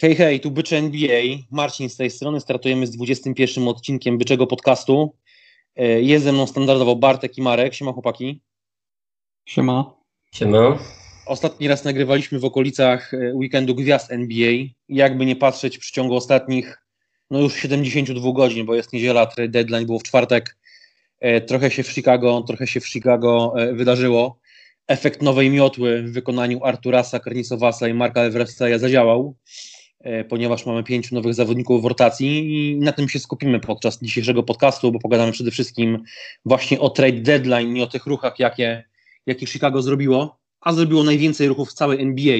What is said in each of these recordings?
Hej, hej, tu Bycze NBA. Marcin z tej strony. Startujemy z 21 odcinkiem Byczego Podcastu. E, jest ze mną standardowo Bartek i Marek. Siema chłopaki. Siema. Siema. Ostatni raz nagrywaliśmy w okolicach e, weekendu gwiazd NBA. Jakby nie patrzeć, w przeciągu ostatnich no już 72 godzin, bo jest niedziela, deadline było w czwartek. E, trochę się w Chicago, trochę się w Chicago wydarzyło. Efekt nowej miotły w wykonaniu Arturasa, Karnisowasa i Marka Everesteja zadziałał. E, ponieważ mamy pięciu nowych zawodników w rotacji i na tym się skupimy podczas dzisiejszego podcastu, bo pogadamy przede wszystkim właśnie o trade deadline, nie o tych ruchach, jakie, jakie Chicago zrobiło, a zrobiło najwięcej ruchów w całej NBA,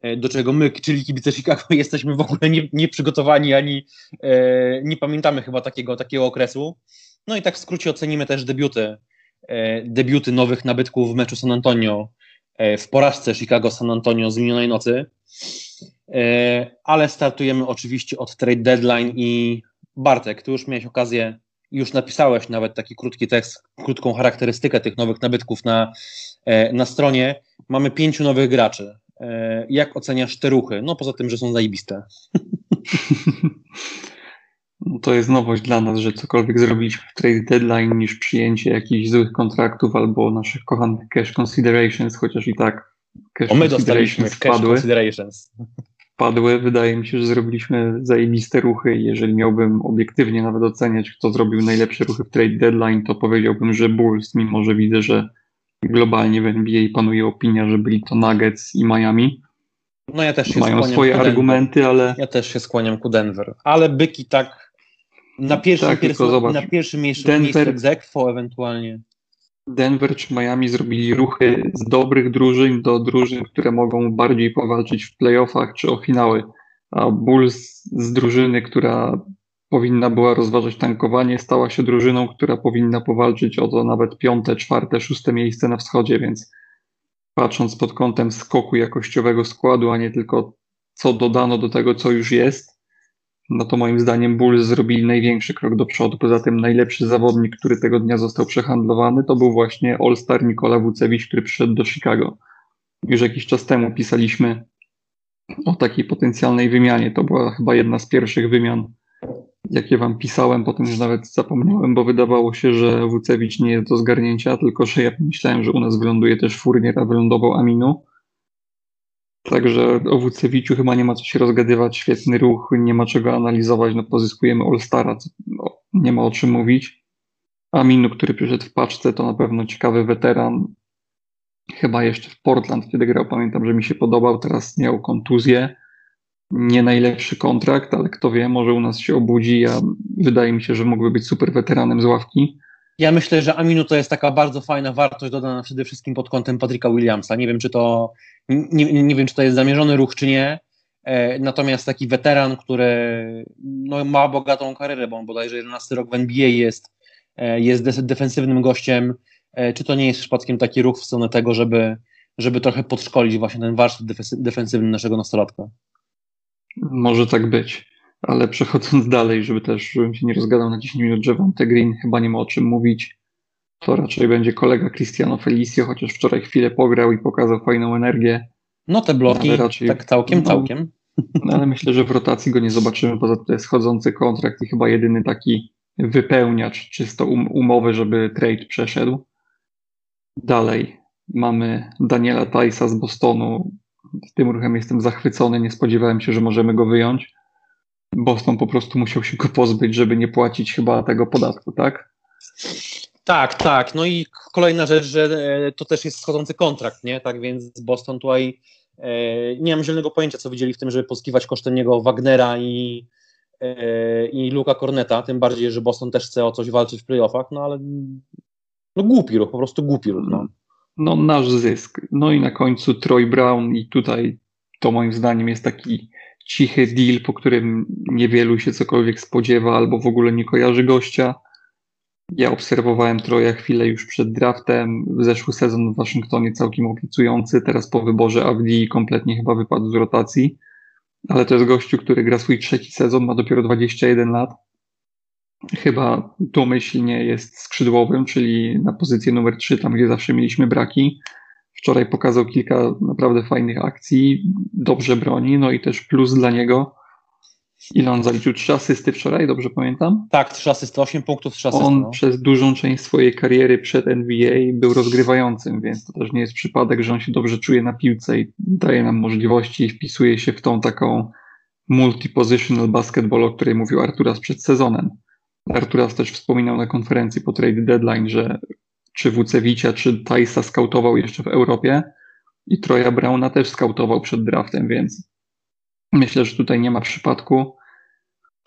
e, do czego my, czyli kibice Chicago, jesteśmy w ogóle nieprzygotowani, nie ani e, nie pamiętamy chyba takiego, takiego okresu. No i tak w skrócie ocenimy też debiuty, debiuty nowych nabytków w meczu San Antonio, w porażce Chicago-San Antonio z minionej nocy. E, ale startujemy oczywiście od trade deadline i Bartek, ty już miałeś okazję, już napisałeś nawet taki krótki tekst, krótką charakterystykę tych nowych nabytków na, e, na stronie. Mamy pięciu nowych graczy. E, jak oceniasz te ruchy? No poza tym, że są zajebiste. No to jest nowość dla nas, że cokolwiek zrobiliśmy w trade deadline niż przyjęcie jakichś złych kontraktów albo naszych kochanych cash considerations, chociaż i tak cash o my dostaliśmy cash considerations padły. Wydaje mi się, że zrobiliśmy zajebiste ruchy jeżeli miałbym obiektywnie nawet oceniać, kto zrobił najlepsze ruchy w trade deadline, to powiedziałbym, że Bulls, mimo że widzę, że globalnie w NBA panuje opinia, że byli to Nuggets i Miami. No ja też się Mają swoje argumenty, ale... Ja też się skłaniam ku Denver. Ale byki tak na pierwszym, tak, pierwszym, na pierwszym miejscu, Denver... miejscu ewentualnie. Denver czy Miami zrobili ruchy z dobrych drużyn do drużyn, które mogą bardziej powalczyć w playoffach czy o finały. A Bulls z drużyny, która powinna była rozważać tankowanie, stała się drużyną, która powinna powalczyć o to nawet piąte, czwarte, szóste miejsce na wschodzie, więc patrząc pod kątem skoku jakościowego składu, a nie tylko co dodano do tego, co już jest, no to moim zdaniem Bulls zrobili największy krok do przodu. Poza tym najlepszy zawodnik, który tego dnia został przehandlowany, to był właśnie All-Star Nikola Wucewicz, który przyszedł do Chicago. Już jakiś czas temu pisaliśmy o takiej potencjalnej wymianie. To była chyba jedna z pierwszych wymian, jakie wam pisałem, potem już nawet zapomniałem, bo wydawało się, że Wucewicz nie jest do zgarnięcia, tylko że ja myślałem, że u nas wyląduje też Fournier, a wylądował Aminu. Także o Wucewiciu chyba nie ma co się rozgadywać, świetny ruch, nie ma czego analizować, no pozyskujemy All-Stara, no, nie ma o czym mówić. Aminu, który przyszedł w paczce, to na pewno ciekawy weteran. Chyba jeszcze w Portland, kiedy grał, pamiętam, że mi się podobał, teraz miał kontuzję. Nie najlepszy kontrakt, ale kto wie, może u nas się obudzi. Ja, wydaje mi się, że mógłby być super weteranem z ławki. Ja myślę, że Aminu to jest taka bardzo fajna wartość dodana przede wszystkim pod kątem Patryka Williamsa. Nie wiem, czy to nie, nie wiem, czy to jest zamierzony ruch, czy nie. E, natomiast taki weteran, który no, ma bogatą karierę, bo on bodajże 11 rok w NBA jest, e, jest defensywnym gościem. E, czy to nie jest przypadkiem taki ruch w stronę tego, żeby, żeby trochę podszkolić właśnie ten warsztat defensywny naszego nastolatka? Może tak być. Ale przechodząc dalej, żeby też, żebym się nie rozgadał na 10 minut, że Wante Green chyba nie ma o czym mówić to raczej będzie kolega Cristiano Felicio, chociaż wczoraj chwilę pograł i pokazał fajną energię. No te bloki, raczej, tak całkiem, no, całkiem. No, ale myślę, że w rotacji go nie zobaczymy, poza tym to jest schodzący kontrakt i chyba jedyny taki wypełniacz czysto um, umowy, żeby trade przeszedł. Dalej mamy Daniela Tajsa z Bostonu. Tym ruchem jestem zachwycony, nie spodziewałem się, że możemy go wyjąć. Boston po prostu musiał się go pozbyć, żeby nie płacić chyba tego podatku, tak? Tak, tak. No i kolejna rzecz, że e, to też jest schodzący kontrakt, nie? Tak więc Boston tutaj e, nie mam zielonego pojęcia, co widzieli w tym, żeby poskiwać kosztem niego Wagnera i, e, i Luka Corneta, tym bardziej, że Boston też chce o coś walczyć w playoffach, no ale no głupi ruch, po prostu głupi ruch. No. no nasz zysk. No i na końcu Troy Brown i tutaj to moim zdaniem jest taki cichy deal, po którym niewielu się cokolwiek spodziewa albo w ogóle nie kojarzy gościa ja obserwowałem Troja chwilę już przed draftem. Zeszły sezon w Waszyngtonie całkiem obiecujący. Teraz po wyborze Avdi kompletnie chyba wypadł z rotacji. Ale to jest gościu, który gra swój trzeci sezon, ma dopiero 21 lat. Chyba domyślnie jest skrzydłowym, czyli na pozycję numer 3, tam gdzie zawsze mieliśmy braki. Wczoraj pokazał kilka naprawdę fajnych akcji, dobrze broni, no i też plus dla niego. Ile on zaliczył? Trzy asysty wczoraj, dobrze pamiętam? Tak, trzy asysty, osiem punktów, trzy asysty. On no. przez dużą część swojej kariery przed NBA był rozgrywającym, więc to też nie jest przypadek, że on się dobrze czuje na piłce i daje nam możliwości i wpisuje się w tą taką multi-positional basketball, o której mówił Arturas przed sezonem. Arturas też wspominał na konferencji po trade deadline, że czy Wucewicia, czy Tajsa skautował jeszcze w Europie i Troja Brauna też skautował przed draftem, więc myślę, że tutaj nie ma przypadku.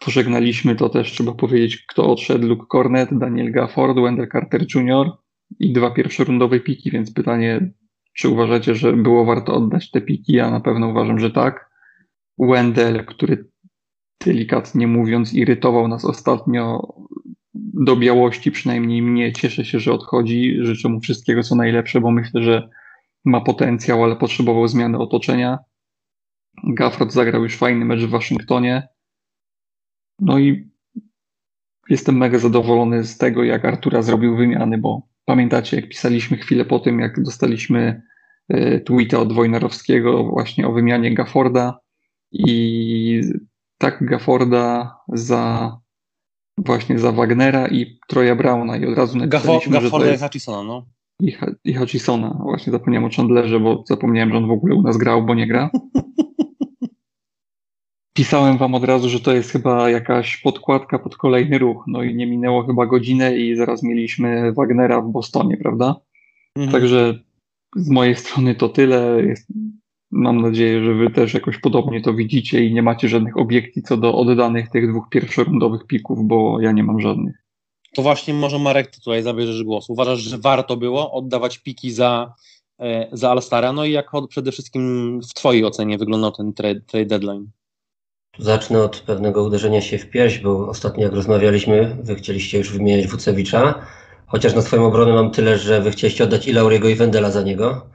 Pożegnaliśmy to też, trzeba powiedzieć, kto odszedł. Luke Cornet, Daniel Gafford, Wendell Carter Jr. i dwa pierwszorundowe piki, więc pytanie, czy uważacie, że było warto oddać te piki? Ja na pewno uważam, że tak. Wendell, który delikatnie mówiąc irytował nas ostatnio do białości, przynajmniej mnie. Cieszę się, że odchodzi. Życzę mu wszystkiego co najlepsze, bo myślę, że ma potencjał, ale potrzebował zmiany otoczenia. Gafford zagrał już fajny mecz w Waszyngtonie. No i jestem mega zadowolony z tego, jak Artura zrobił wymiany, bo pamiętacie, jak pisaliśmy chwilę po tym, jak dostaliśmy e, tweeta od Wojnarowskiego właśnie o wymianie Gafforda i tak Gafforda za właśnie za Wagnera i Troja Brauna i od razu napisaliśmy, Gafford, że to jest... i Hutchisona, no. I, I Hutchisona. Właśnie zapomniałem o Chandlerze, bo zapomniałem, że on w ogóle u nas grał, bo nie gra. Pisałem wam od razu, że to jest chyba jakaś podkładka pod kolejny ruch. No i nie minęło chyba godzinę i zaraz mieliśmy Wagnera w Bostonie, prawda? Mhm. Także z mojej strony to tyle. Jest, mam nadzieję, że wy też jakoś podobnie to widzicie i nie macie żadnych obiekcji co do oddanych tych dwóch pierwszorundowych pików, bo ja nie mam żadnych. To właśnie może Marek, ty tutaj zabierzesz głos. Uważasz, że warto było oddawać piki za, e, za Alstara? No i jak przede wszystkim w twojej ocenie wyglądał ten trade, trade deadline? Zacznę od pewnego uderzenia się w pierś, bo ostatnio jak rozmawialiśmy, wy chcieliście już wymieniać Wucewicza, chociaż na swoją obronę mam tyle, że wy chcieliście oddać i Lauriego i Wendela za niego,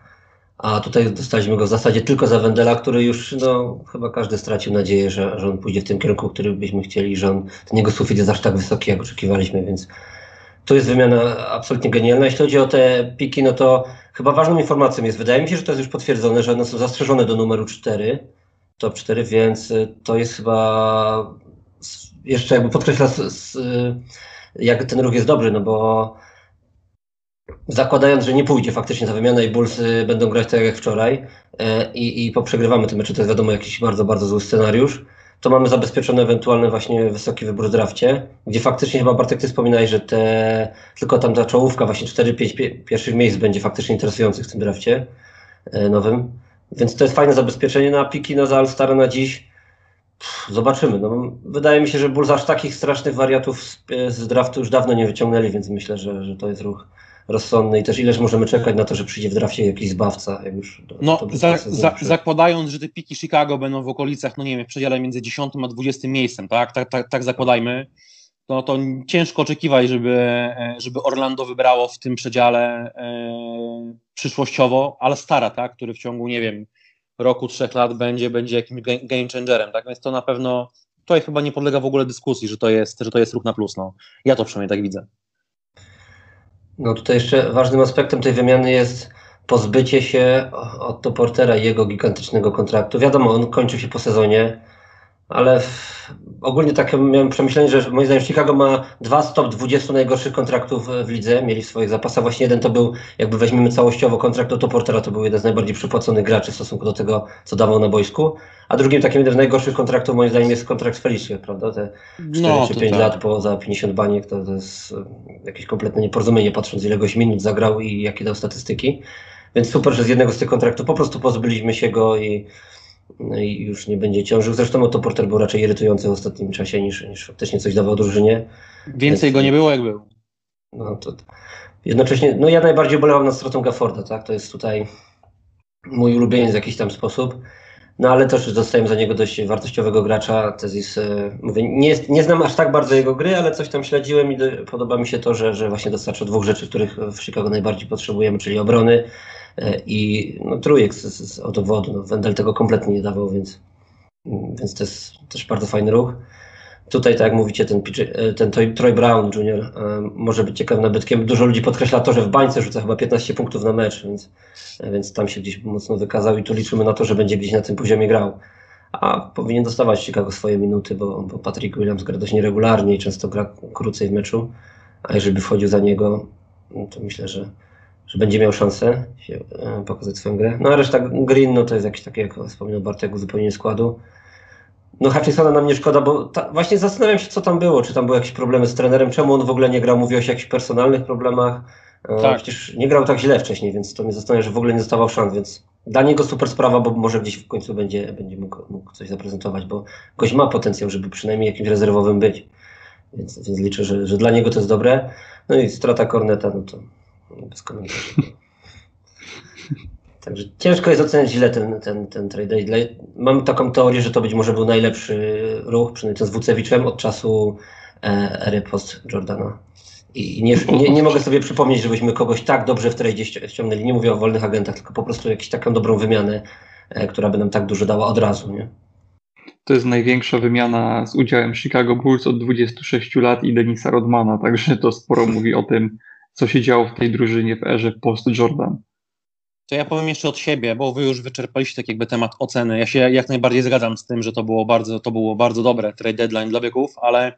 a tutaj dostaliśmy go w zasadzie tylko za Wendela, który już, no, chyba każdy stracił nadzieję, że, że on pójdzie w tym kierunku, który byśmy chcieli, że on, ten jego sufit jest aż tak wysoki, jak oczekiwaliśmy, więc to jest wymiana absolutnie genialna. Jeśli chodzi o te piki, no to chyba ważną informacją jest, wydaje mi się, że to jest już potwierdzone, że one są zastrzeżone do numeru 4, top 4, więc y, to jest chyba jeszcze jakby podkreśla, jak ten ruch jest dobry, no bo zakładając, że nie pójdzie faktycznie ta wymiana i Bulls będą grać tak jak wczoraj e, i, i poprzegrywamy te mecze, to jest wiadomo jakiś bardzo, bardzo zły scenariusz, to mamy zabezpieczony ewentualny właśnie wysoki wybór w drafcie, gdzie faktycznie chyba Bartek ty wspominałeś, że te, tylko tam ta czołówka właśnie 4-5 pierwszych miejsc będzie faktycznie interesujących w tym drafcie e, nowym. Więc to jest fajne zabezpieczenie na piki no, za All-Star na dziś. Zobaczymy. No, wydaje mi się, że Bulls aż takich strasznych wariatów z, z draftu już dawno nie wyciągnęli, więc myślę, że, że to jest ruch rozsądny i też ileż możemy czekać na to, że przyjdzie w drafcie jakiś zbawca. Jak już to, no, to za, za, zakładając, że te piki Chicago będą w okolicach, no nie wiem, w przedziale między 10 a 20 miejscem, tak, tak, tak, tak zakładajmy, to, to ciężko oczekiwać, żeby, e, żeby Orlando wybrało w tym przedziale e, przyszłościowo, ale stara, tak, który w ciągu, nie wiem, roku, trzech lat będzie, będzie jakimś game changerem, tak, więc to na pewno, tutaj chyba nie podlega w ogóle dyskusji, że to jest, że to jest ruch na plus, no. Ja to przynajmniej tak widzę. No tutaj jeszcze ważnym aspektem tej wymiany jest pozbycie się Otto Portera i jego gigantycznego kontraktu. Wiadomo, on kończy się po sezonie, ale ogólnie takie miałem przemyślenie, że moim zdaniem Chicago ma dwa z top 20 najgorszych kontraktów w lidze, mieli w swoich zapasach. Właśnie jeden to był, jakby weźmiemy całościowo kontrakt Otto Portera, to był jeden z najbardziej przypłaconych graczy w stosunku do tego, co dawał na boisku. A drugim takim jeden z najgorszych kontraktów moim zdaniem jest kontrakt Felicie, prawda? Te 4 no, czy 5 tak. lat po za 50 baniek, to, to jest e, jakieś kompletne nieporozumienie, patrząc ile goś minut zagrał i jakie dał statystyki. Więc super, że z jednego z tych kontraktów po prostu pozbyliśmy się go i no i już nie będzie ciążył. Zresztą Otto Porter był raczej irytujący w ostatnim czasie niż, niż faktycznie coś dawał drużynie. Więcej Więc, go nie było jak był. No to jednocześnie, no ja najbardziej bolałam nad stratą Gafforda, tak? To jest tutaj mój ulubieniec w jakiś tam sposób. No ale też dostałem za niego dość wartościowego gracza. Tezis, e, mówię, nie, nie znam aż tak bardzo jego gry, ale coś tam śledziłem i do, podoba mi się to, że, że właśnie dostarcza dwóch rzeczy, których w Chicago najbardziej potrzebujemy, czyli obrony i no, trójek z, z autowodu. No, Wendel tego kompletnie nie dawał, więc, więc to jest też bardzo fajny ruch. Tutaj, tak jak mówicie, ten, e, ten Troy Brown Jr. E, może być ciekawym nabytkiem. Dużo ludzi podkreśla to, że w bańce rzuca chyba 15 punktów na mecz, więc, e, więc tam się gdzieś mocno wykazał i tu liczymy na to, że będzie gdzieś na tym poziomie grał. A powinien dostawać Chicago swoje minuty, bo, bo Patrick Williams gra dość nieregularnie i często gra krócej w meczu. A jeżeli wchodził za niego, no to myślę, że, że będzie miał szansę się pokazać swoją grę. No a reszta Green, no to jest jakiś taki, jak wspomniał Bartek, uzupełnienie składu. No Hutchinsona nam nie szkoda, bo ta, właśnie zastanawiam się, co tam było. Czy tam były jakieś problemy z trenerem, czemu on w ogóle nie grał? Mówiło się o jakichś personalnych problemach. E, tak. Przecież nie grał tak źle wcześniej, więc to mnie zastanawia, że w ogóle nie dostawał szans, więc dla niego super sprawa, bo może gdzieś w końcu będzie, będzie mógł, mógł coś zaprezentować, bo gość ma potencjał, żeby przynajmniej jakimś rezerwowym być. Więc, więc liczę, że, że dla niego to jest dobre. No i strata Corneta, no to bez komentarzy. Także ciężko jest oceniać źle ten, ten, ten trade. Mam taką teorię, że to być może był najlepszy ruch, przynajmniej z Wucewiczem od czasu e, ery post Jordana. I nie, nie, nie, mogę sobie przypomnieć, żebyśmy kogoś tak dobrze w tradzie ściągnęli. Nie mówię o wolnych agentach, tylko po prostu jakąś taką dobrą wymianę, e, która by nam tak dużo dała od razu. Nie? To jest największa wymiana z udziałem Chicago Bulls od 26 lat i Denisa Rodmana, także to sporo mówi o tym, co się działo w tej drużynie w erze post-Jordan. To ja powiem jeszcze od siebie, bo wy już wyczerpaliście tak jakby temat oceny. Ja się jak najbardziej zgadzam z tym, że to było bardzo, to było bardzo dobre trade deadline dla byków, ale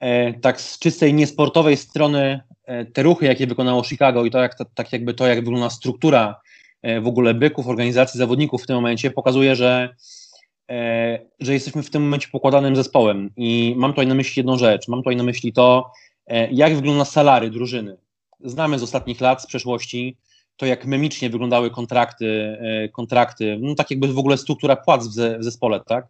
e, tak z czystej niesportowej strony e, te ruchy, jakie wykonało Chicago i to jak, tak jakby to, jak wygląda struktura e, w ogóle byków, organizacji zawodników w tym momencie, pokazuje, że, e, że jesteśmy w tym momencie pokładanym zespołem. I mam tutaj na myśli jedną rzecz. Mam tutaj na myśli to, e, jak wygląda salary drużyny. Znamy z ostatnich lat, z przeszłości, to jak memicznie wyglądały kontrakty, e, kontrakty, no tak jakby w ogóle struktura płac w, zespole, tak?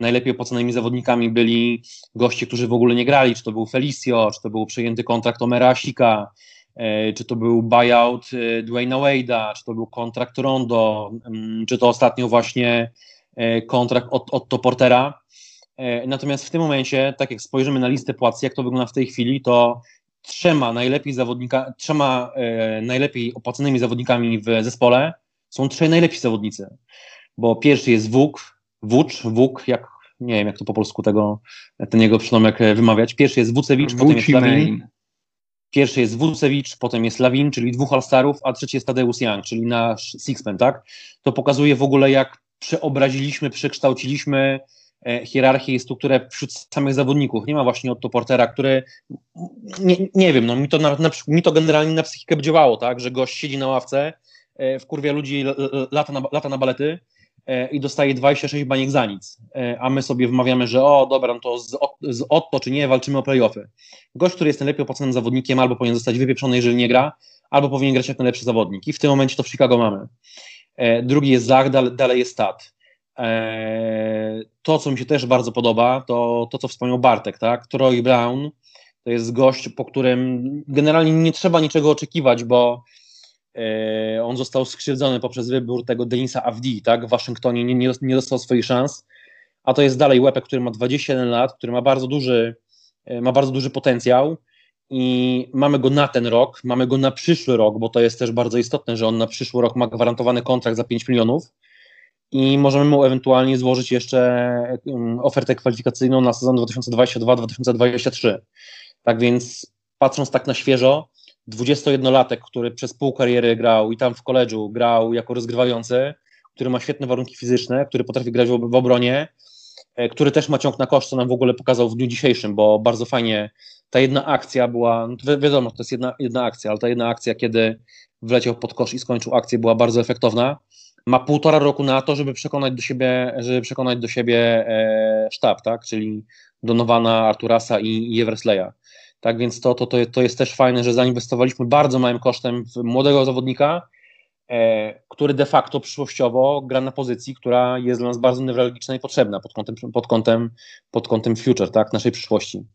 Najlepiej opłaconymi zawodnikami byli goście, którzy w ogóle nie grali, czy to był Felicio, czy to był przejęty kontrakt Omera Asika, e, czy to był buyout e, Dwayna Wade'a, czy to był kontrakt Rondo, mm, czy to ostatnio właśnie kontrakt od Otto Portera. Natomiast w tym momencie, tak jak spojrzymy na listę płac, jak to wygląda w tej chwili, to trzema najlepiej zawodnika, trzema e, najlepiej opłaconymi zawodnikami w zespole są trzej najlepsi zawodnicy. Bo pierwszy jest Wuk, Wucz, Wuk, jak nie wiem jak to po polsku tego, ten jego przydomek e, wymawiać. Pierwszy jest Wucewicz, potem jest Lawin. Pierwszy jest Wucewicz, potem jest Lawin, czyli dwóch All-Starów, a trzeci jest Tadeusz Young, czyli nasz Sixman, tak? To pokazuje w ogóle jak przeobraziliśmy, przekształciliśmy hierarchię i strukturę wśród samych zawodników. Nie ma właśnie Otto Portera, który, nie, nie wiem, no mi to, na, na, mi to generalnie na psychikę działało, tak, że gość siedzi na ławce, e, wkurwia ludzi, lata na, lata na balety e, i dostaje 26 baniek za nic, a my sobie wmawiamy, że o, dobra, no to z, z Otto czy nie, walczymy o playoffy. Gość, który jest najlepiej opłacanym zawodnikiem, albo powinien zostać wypieprzony, jeżeli nie gra, albo powinien grać jak najlepszy zawodnik i w tym momencie to w Chicago mamy. Drugi jest Zach, dalej jest Stat. E, to, co mi się też bardzo podoba, to to, co wspomniał Bartek, tak? Troy Brown to jest gość, po którym generalnie nie trzeba niczego oczekiwać, bo e, on został skrzywdzony poprzez wybór tego Denisa Avdi, tak? W Waszyngtonie nie, nie, nie dostał swoich szans, a to jest dalej łepek, który ma 21 lat, który ma bardzo duży, e, ma bardzo duży potencjał i mamy go na ten rok, mamy go na przyszły rok, bo to jest też bardzo istotne, że on na przyszły rok ma gwarantowany kontrakt za 5 milionów i możemy mu ewentualnie złożyć jeszcze ofertę kwalifikacyjną na sezon 2022-2023. Tak więc patrząc tak na świeżo, 21-latek, który przez pół kariery grał i tam w koledżu grał jako rozgrywający, który ma świetne warunki fizyczne, który potrafi grać w obronie, e, który też ma ciąg na kosz, co nam w ogóle pokazał w dniu dzisiejszym, bo bardzo fajnie ta jedna akcja była, no wiadomo, to jest jedna, jedna akcja, ale ta jedna akcja, kiedy wleciał pod kosz i skończył akcję, była bardzo efektowna ma półtora roku na to, żeby przekonać do siebie, żeby przekonać do siebie e, sztab, tak? czyli Donowana, Arturasa i, i Eversleya. Tak więc to, to, to, to jest też fajne, że zainwestowaliśmy bardzo małym kosztem w młodego zawodnika, e, który de facto przyszłościowo gra na pozycji, która jest dla nas bardzo newralgiczna i potrzebna pod kątem, pod kątem, pod kątem future, tak? naszej przyszłości.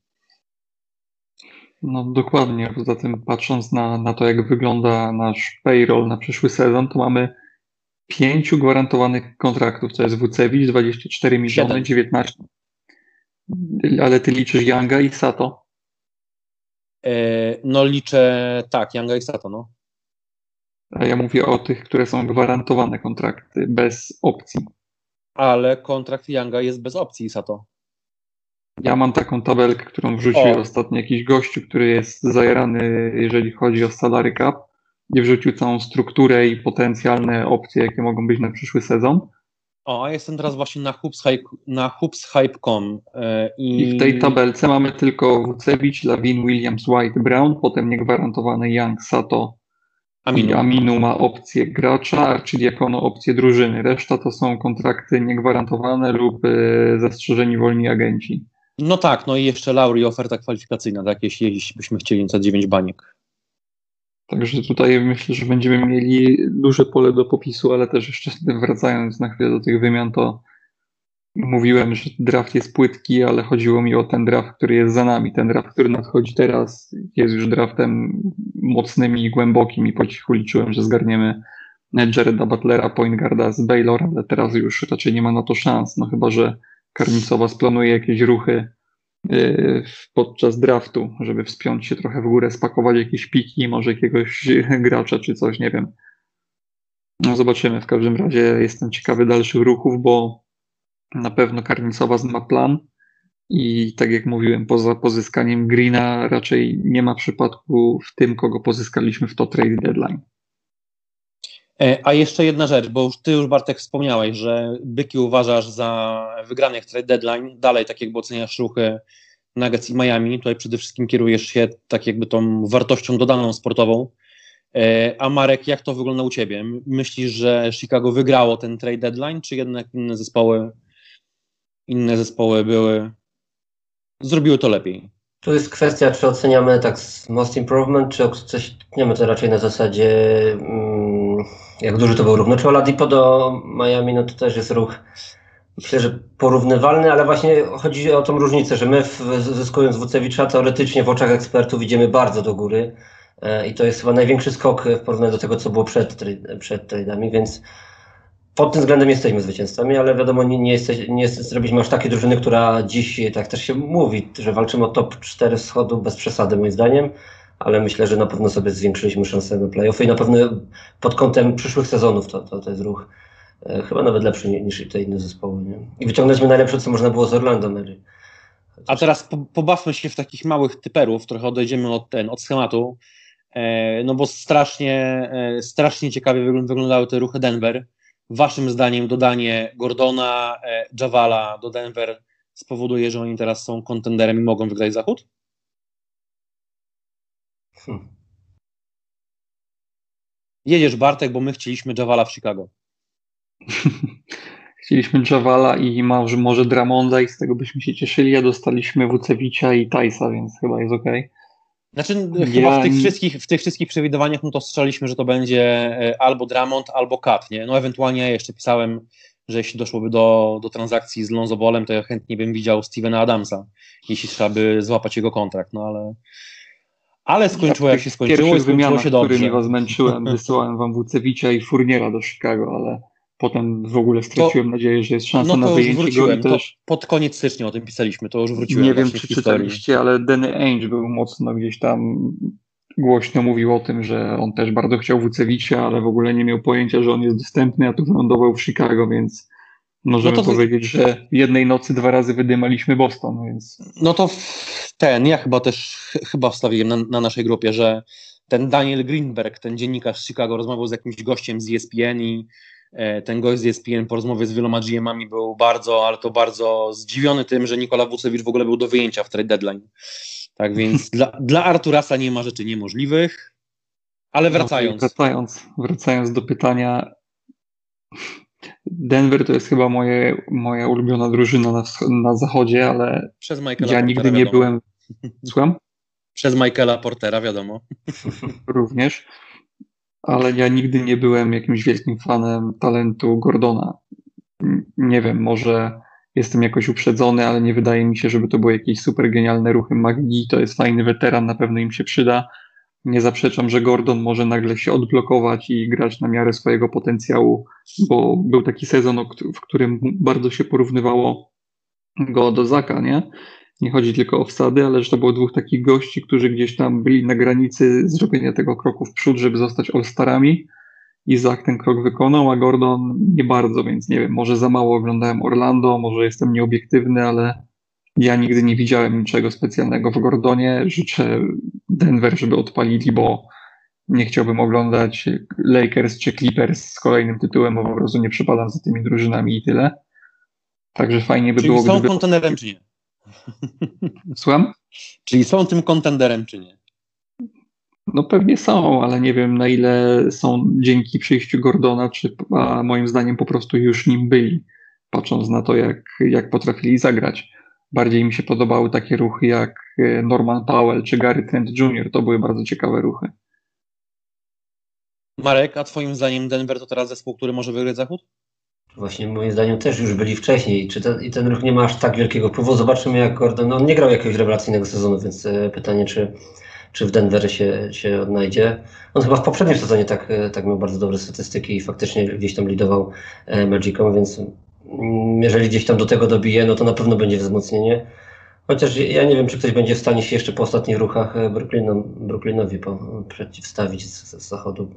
No dokładnie, poza tym patrząc na, na to, jak wygląda nasz payroll na przyszły sezon, to mamy pięciu gwarantowanych kontraktów, to jest Wucewicz 24 miliony, 7. 19. Ale ty liczysz Younga i Sato? E, no liczę, tak, Younga i Sato, no. A ja mówię o tych, które są gwarantowane kontrakty, bez opcji. Ale kontrakt Younga jest bez opcji, Sato. Ja mam taką tabelkę, którą wrzucił O. ostatnio jakiś gościu, który jest zajarany, jeżeli chodzi o salary cap, gdzie wrzucił całą strukturę i potencjalne opcje, jakie mogą być na przyszły sezon. O, a jestem teraz właśnie na hoopshype, na hoopshype.com e, i, I w tej tabelce mamy tylko Wucewicz, Lawin, Williams, White, Brown, potem niegwarantowany Young, Sato i Aminu. Aminu ma opcję gracza, czyli Diakono opcję drużyny. Reszta to są kontrakty niegwarantowane lub y, zastrzeżeni wolni agenci. No tak, no i jeszcze Lauri oferta kwalifikacyjna, tak, jeśli, jeśli byśmy chcieli za 9 baniek. Także tutaj myślę, że będziemy mieli duże pole do popisu, ale też jeszcze wracając na chwilę do tych wymian, to mówiłem, że draft jest płytki, ale chodziło mi o ten draft, który jest za nami. Ten draft, który nadchodzi teraz, jest już draftem mocnym i głębokim i po cichu liczyłem, że zgarniemy Jareda Butlera, point guarda z Baylor, ale teraz już raczej nie ma na to szans, no chyba, że Karnicowa splanuje jakieś ruchy podczas draftu, żeby wspiąć się trochę w górę, spakować jakieś piki, może jakiegoś gracza czy coś, nie wiem. No zobaczymy. W każdym razie jestem ciekawy dalszych ruchów, bo na pewno Karnicowa ma plan i tak jak mówiłem, poza pozyskaniem Greena raczej nie ma przypadku w tym, kogo pozyskaliśmy w to trade deadline. E, A jeszcze jedna rzecz, bo już ty już Bartek wspomniałeś, że Byki uważasz za wygranych trade deadline, dalej tak jakby oceniasz ruchy Nuggets i Miami, tutaj przede wszystkim kierujesz się tak jakby tą wartością dodaną sportową. E, A Marek, jak to wygląda u ciebie? Myślisz, że Chicago wygrało ten trade deadline, czy jednak inne zespoły inne zespoły były zrobiły to lepiej? Tu jest kwestia, czy oceniamy tak most improvement, czy oceniamy to raczej na zasadzie, mm, jak duży to był ruch. No czy Oladipo do Miami, no to też jest ruch, myślę, że porównywalny, ale właśnie chodzi o tą różnicę, że my w, zyskując Wucewicza teoretycznie w oczach ekspertów idziemy bardzo do góry e, i to jest chyba największy skok w porównaniu do tego, co było przed, przed trade'ami, więc pod tym względem jesteśmy zwycięzcami, ale wiadomo, nie, nie, jesteś, nie jest, zrobiliśmy aż takiej drużyny, która dziś, tak też się mówi, że walczymy o top 4 wschodu bez przesady moim zdaniem, ale myślę, że na pewno sobie zwiększyliśmy szanse na playoffy i na pewno pod kątem przyszłych sezonów to, to, to jest ruch e, chyba nawet lepszy ni- niż te inne zespoły. Nie? I wyciągnęliśmy najlepsze, co można było z Orlando Mary. A teraz po, pobawmy się w takich małych typerów, trochę odejdziemy od, ten, od schematu, e, no bo strasznie, e, strasznie ciekawie wyglą- wyglądały te ruchy Denver. Waszym zdaniem dodanie Gordona, e, Javala do Denver spowoduje, że oni teraz są kontenderem i mogą wygrać zachód? Hmm. Jedziesz Bartek, bo my chcieliśmy Javala w Chicago. Chcieliśmy Javala i może, może Dramonda i z tego byśmy się cieszyli, a dostaliśmy Wucewicza i Tajsa, więc chyba jest ok. Znaczy, Ja chyba w tych, wszystkich, w tych wszystkich przewidywaniach no to strzeliśmy, że to będzie e, albo Dramont, albo Kat, nie? No ewentualnie ja jeszcze pisałem, że jeśli doszłoby do, do transakcji z Lonzo Ballem, to ja chętnie bym widział Stevena Adamsa, jeśli trzeba by złapać jego kontrakt, no ale ale skończyło jak się skończyło i skończyło się dobrze. którymi was męczyłem, wysyłałem wam Wucewicza i Furniera do Chicago, ale potem w ogóle straciłem nadzieję, że jest szansa No na to już wyjęcie go i wróciłem, to też pod koniec stycznia o tym pisaliśmy, to już wróciłem nie wiem, czy czytaliście, ale Danny Ainge był mocno gdzieś tam głośno mówił o tym, że on też bardzo chciał Wucewicza, ale w ogóle nie miał pojęcia, że on jest dostępny, a tu wylądował w Chicago, więc możemy No to- powiedzieć, że jednej nocy dwa razy wydymaliśmy Boston, więc No to ten, ja chyba też ch- chyba wstawiłem na, na naszej grupie, że ten Daniel Greenberg, ten dziennikarz z Chicago, rozmawiał z jakimś gościem z ESPN i e, ten gość z ESPN po rozmowie z wieloma GM-ami był bardzo, ale to bardzo zdziwiony tym, że Nikola Vucevic w ogóle był do wyjęcia w trade deadline. Tak więc dla, dla Arturasa nie ma rzeczy niemożliwych, ale wracając. Wracając, wracając do pytania. Denver to jest chyba moje, moja ulubiona drużyna na, na zachodzie, ale Przez Michaela ja Portera, nigdy nie wiadomo. byłem. Słucham? Przez Michaela Portera, wiadomo. Również. Ale ja nigdy nie byłem jakimś wielkim fanem talentu Gordona. Nie wiem, może jestem jakoś uprzedzony, ale nie wydaje mi się, żeby to były jakieś super genialne ruchy magii. To jest fajny weteran, na pewno im się przyda. Nie zaprzeczam, że Gordon może nagle się odblokować i grać na miarę swojego potencjału, bo był taki sezon, w którym bardzo się porównywało go do Zaka, nie? Nie chodzi tylko o wsady, ale że to było dwóch takich gości, którzy gdzieś tam byli na granicy zrobienia tego kroku w przód, żeby zostać All-Starami. I Zach ten krok wykonał, a Gordon nie bardzo, więc nie wiem, może za mało oglądałem Orlando, może jestem nieobiektywny, ale Ja nigdy nie widziałem niczego specjalnego w Gordonie. Życzę Denver, żeby odpalili, bo nie chciałbym oglądać Lakers czy Clippers z kolejnym tytułem, bo po prostu nie przypadam za tymi drużynami i tyle. Także fajnie by Czyli było, są gdyby... kontenerem czy nie? Słucham? Czyli są tym kontenderem czy nie? No pewnie są, ale nie wiem na ile są dzięki przyjściu Gordona, czy a moim zdaniem po prostu już nim byli, patrząc na to, jak, jak potrafili zagrać. Bardziej mi się podobały takie ruchy jak e, Norman Powell czy Gary Trent Jr. To były bardzo ciekawe ruchy. Marek, a twoim zdaniem Denver to teraz zespół, który może wygrać zachód? Właśnie moim zdaniem też już byli wcześniej. Czy ten, I ten ruch nie ma aż tak wielkiego wpływu. Zobaczymy jak Gordon. No, on nie grał jakiegoś rewelacyjnego sezonu, więc e, pytanie, czy, czy w Denver się, się odnajdzie. On chyba w poprzednim sezonie tak, e, tak miał bardzo dobre statystyki i faktycznie gdzieś tam lidował Magicom, więc jeżeli gdzieś tam do tego dobije, no to na pewno będzie wzmocnienie. Chociaż ja nie wiem, czy ktoś będzie w stanie się jeszcze po ostatnich ruchach e, Brooklynom, Brooklynowi po, przeciwstawić z, z zachodu.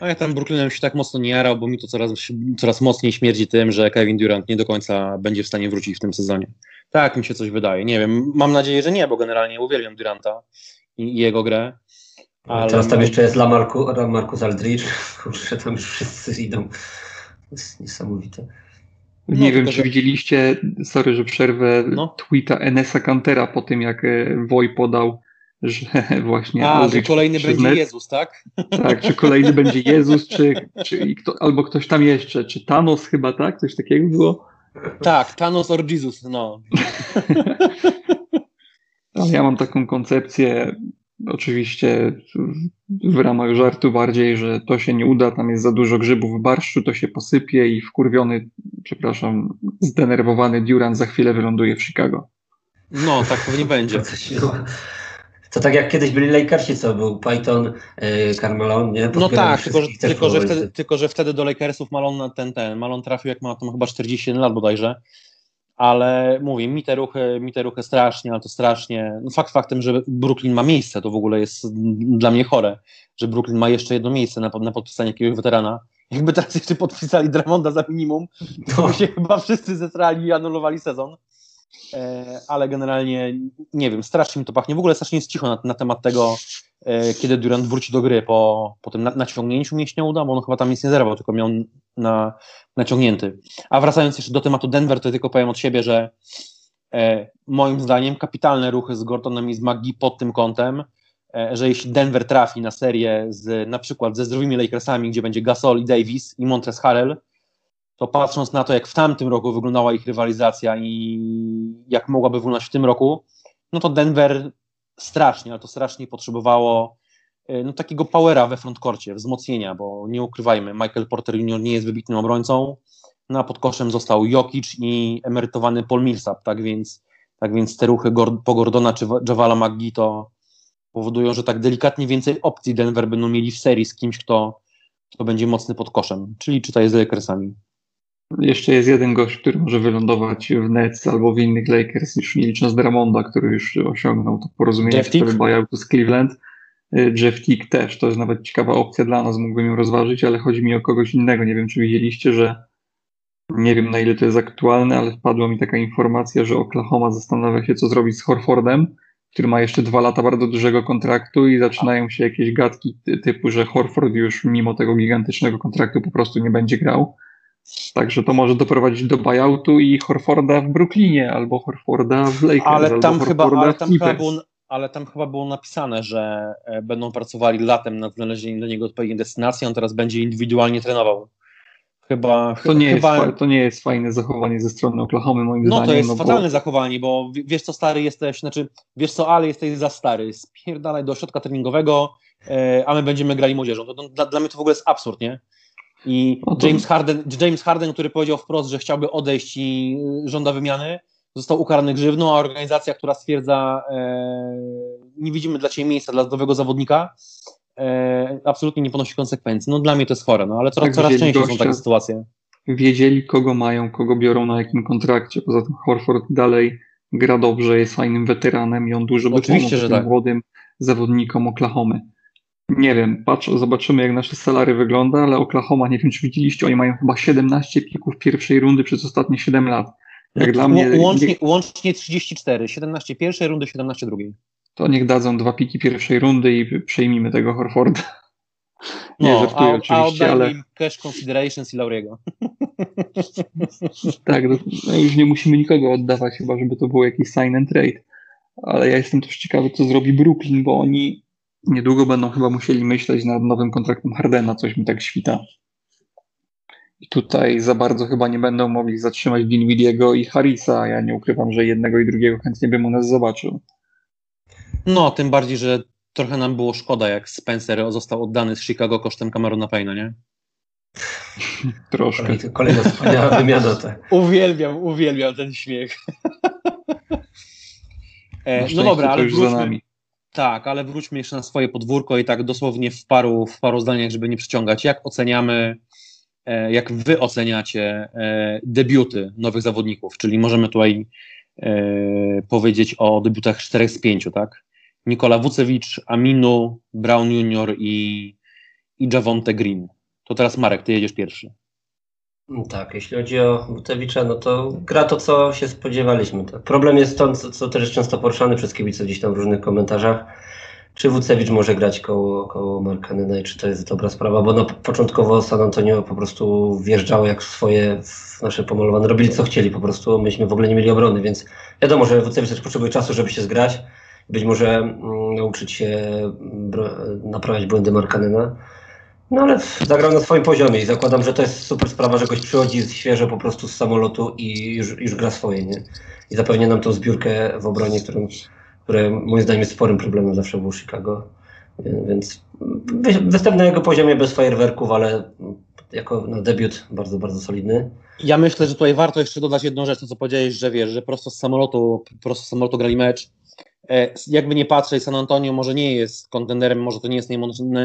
A ja tam Brooklynem się tak mocno nie jarał, bo mi to coraz, coraz mocniej śmierdzi tym, że Kevin Durant nie do końca będzie w stanie wrócić w tym sezonie. Tak mi się coś wydaje. Nie wiem, mam nadzieję, że nie, bo generalnie uwielbiam Duranta i, i jego grę. Ale... Teraz tam jeszcze jest Lamarcus Aldridge, kurczę, tam już wszyscy idą. To jest niesamowite. No, nie wiem, czy widzieliście, sorry, że przerwę, no. tweeta Enesa Cantera po tym, jak e, Woj podał że właśnie. A, że kolejny będzie Jezus, tak? Tak, czy kolejny będzie Jezus, czy, czy kto, albo ktoś tam jeszcze, czy Thanos chyba, tak? Coś takiego było? Tak, Thanos or Jesus, no. Ale ja mam taką koncepcję, oczywiście w ramach żartu bardziej, że to się nie uda, tam jest za dużo grzybów w barszczu, to się posypie i wkurwiony, przepraszam, zdenerwowany Durant za chwilę wyląduje w Chicago. No, tak pewnie będzie. To tak jak kiedyś byli Lakersi, co był Python, yy, Carmelo, nie? no tak, tylko że, tylko, że wtedy, tylko, że wtedy do Lakersów Malon ten, ten, Malon trafił jak ma tam chyba 41 lat bodajże, ale mówię, mi te ruchy, mi te ruchy strasznie, ale to strasznie, no fakt faktem, że Brooklyn ma miejsce, to w ogóle jest dla mnie chore, że Brooklyn ma jeszcze jedno miejsce na, na podpisanie jakiegoś weterana. Jakby teraz jeszcze podpisali Dramonda za minimum, to no. się chyba wszyscy zesrali i anulowali sezon. E, ale generalnie nie wiem, strasznie mi to pachnie. W ogóle strasznie jest cicho na, na temat tego, e, kiedy Durant wróci do gry po, po tym naciągnięciu mięśnia uda, bo on chyba tam nic nie zerwał, tylko miał na, naciągnięty. A wracając jeszcze do tematu Denver, to tylko powiem od siebie, że e, moim zdaniem kapitalne ruchy z Gortonem i z Maggi pod tym kątem, e, że jeśli Denver trafi na serię z na przykład ze zdrowymi Lakersami, gdzie będzie Gasol i Davis i Montrezl Harrell, to patrząc na to, jak w tamtym roku wyglądała ich rywalizacja i jak mogłaby wyglądać w tym roku, no to Denver strasznie, ale to strasznie potrzebowało e, no, takiego powera we frontkorcie, wzmocnienia, bo nie ukrywajmy, Michael Porter Jr. nie jest wybitnym obrońcą, no a pod koszem został Jokic i emerytowany Paul Millsap, tak więc, tak więc te ruchy po Gordona czy Javala McGee to powodują, że tak delikatnie więcej opcji Denver będą mieli w serii z kimś, kto, kto będzie mocny pod koszem, czyli czytaj z Lakersami. Jeszcze jest jeden gość, który może wylądować w Nets albo w innych Lakers, już nie licząc Dramonda, który już osiągnął to porozumienie w sprawie buyoutu z Cleveland. Y, Jeff Tick też, to jest nawet ciekawa opcja dla nas, mógłbym ją rozważyć, ale chodzi mi o kogoś innego. Nie wiem, czy widzieliście, że nie wiem na ile to jest aktualne, ale wpadła mi taka informacja, że Oklahoma zastanawia się, co zrobić z Horfordem, który ma jeszcze dwa lata bardzo dużego kontraktu i zaczynają się jakieś gadki typu, że Horford już mimo tego gigantycznego kontraktu po prostu nie będzie grał. Także to może doprowadzić do buyoutu i Horforda w Brooklynie, albo Horforda w Lakers, ale tam chyba, ale tam chyba było, ale tam chyba było napisane, że e, będą pracowali latem nad znalezieniem dla niego odpowiedniej destynacji, on teraz będzie indywidualnie trenował. Chyba, to, nie chyba... jest, to nie jest fajne zachowanie ze strony Oklahoma, moim no, zdaniem. No to jest no fatalne bo... zachowanie, bo wiesz co stary jesteś, znaczy wiesz co ale jesteś za stary, spierdalaj do ośrodka treningowego, e, a my będziemy grali młodzieżą. To, to, dla, dla mnie to w ogóle jest absurd, nie? I no. James, Harden, James Harden, który powiedział wprost, że chciałby odejść i y, żąda wymiany, został ukarany grzywną, a organizacja, która stwierdza, e, nie widzimy dla Ciebie miejsca dla zdrowego zawodnika, e, absolutnie nie ponosi konsekwencji. No dla mnie to jest chore, no ale coraz, tak, coraz częściej gościa, są takie sytuacje. Wiedzieli, kogo mają, kogo biorą, na jakim kontrakcie. Poza tym Horford dalej gra dobrze, jest fajnym weteranem i on dużo by że tak. młodym zawodnikom Oklahomy. Nie wiem, patrz, zobaczymy jak nasze salary wygląda, ale Oklahoma, nie wiem czy widzieliście, oni mają chyba 17 pików pierwszej rundy przez ostatnie 7 lat. Jak dla mnie, łącznie, nie... łącznie 34, 17 pierwszej rundy, 17 drugiej. To niech dadzą dwa piki pierwszej rundy i przejmijmy tego Horforda. Nie, no, żartuję a, oczywiście, a ale... im cash considerations i Lauriego. tak, no, no, już nie musimy nikogo oddawać, chyba żeby to było jakiś sign and trade. Ale ja jestem też ciekawy, co zrobi Brooklyn, bo oni niedługo będą chyba musieli myśleć nad nowym kontraktem Hardena, coś mi tak świta. I tutaj za bardzo chyba nie będą mogli zatrzymać Dinwidiego i Harrisa. Ja nie ukrywam, że jednego i drugiego chętnie bym u nas zobaczył. No, tym bardziej, że trochę nam było szkoda, jak Spencer został oddany z Chicago kosztem Camerona Payna, nie? Troszkę. Kolejna wspaniała wymiana. Tak. Uwielbiam, uwielbiam ten śmiech. e, no dobra, ale wróćmy, tak, ale wróćmy jeszcze na swoje podwórko i tak dosłownie w paru, w paru zdaniach, żeby nie przyciągać. Jak oceniamy, e, jak wy oceniacie e, debiuty nowych zawodników? Czyli możemy tutaj e, powiedzieć o debiutach 4 z 5, tak? Nikola Wucewicz, Aminu, Brown Junior i, i Javonte Green. To teraz Marek, ty jedziesz pierwszy. Tak, jeśli chodzi o Wutewicza, no to gra to, co się spodziewaliśmy. Problem jest to, co, co też jest często poruszany przez kibiców gdzieś tam w różnych komentarzach, czy Wucewicz może grać koło, koło Markanena i czy to jest dobra sprawa, bo no, początkowo San Antonio po prostu wjeżdżało jak swoje w nasze pomalowane, robili co chcieli po prostu, myśmy w ogóle nie mieli obrony, więc wiadomo, że Wucewicz też potrzebuje czasu, żeby się zgrać, być może mm, nauczyć się naprawiać błędy Markanena. No ale zagrał na swoim poziomie i zakładam, że to jest super sprawa, że goś przychodzi świeżo po prostu z samolotu i już, już gra swoje, nie? I zapewnia nam tą zbiórkę w obronie, którą, które moim zdaniem jest sporym problemem zawsze było Chicago. Więc występ na jego poziomie bez fajerwerków, ale jako na debiut bardzo, bardzo solidny. Ja myślę, że tutaj warto jeszcze dodać jedną rzecz, to co powiedziałeś, że wiesz, że prosto z samolotu, prosto z samolotu grali mecz. E, jakby nie patrzeć, San Antonio może nie jest kontenderem, może to nie jest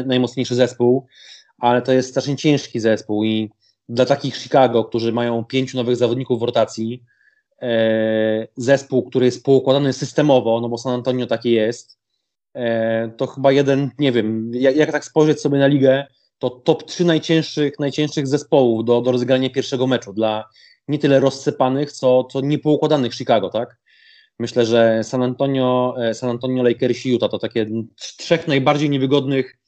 najmocniejszy zespół, ale to jest strasznie ciężki zespół i dla takich Chicago, którzy mają pięciu nowych zawodników w rotacji, e, zespół, który jest poukładany systemowo, no bo San Antonio takie jest, e, to chyba jeden, nie wiem, jak, tak spojrzeć sobie na ligę, to top 3 najcięższych, najcięższych zespołów do, do rozegrania pierwszego meczu dla nie tyle rozsypanych, co, co niepoukładanych Chicago, tak? Myślę, że San Antonio, e, San Antonio Lakers i Utah to takie trzech najbardziej niewygodnych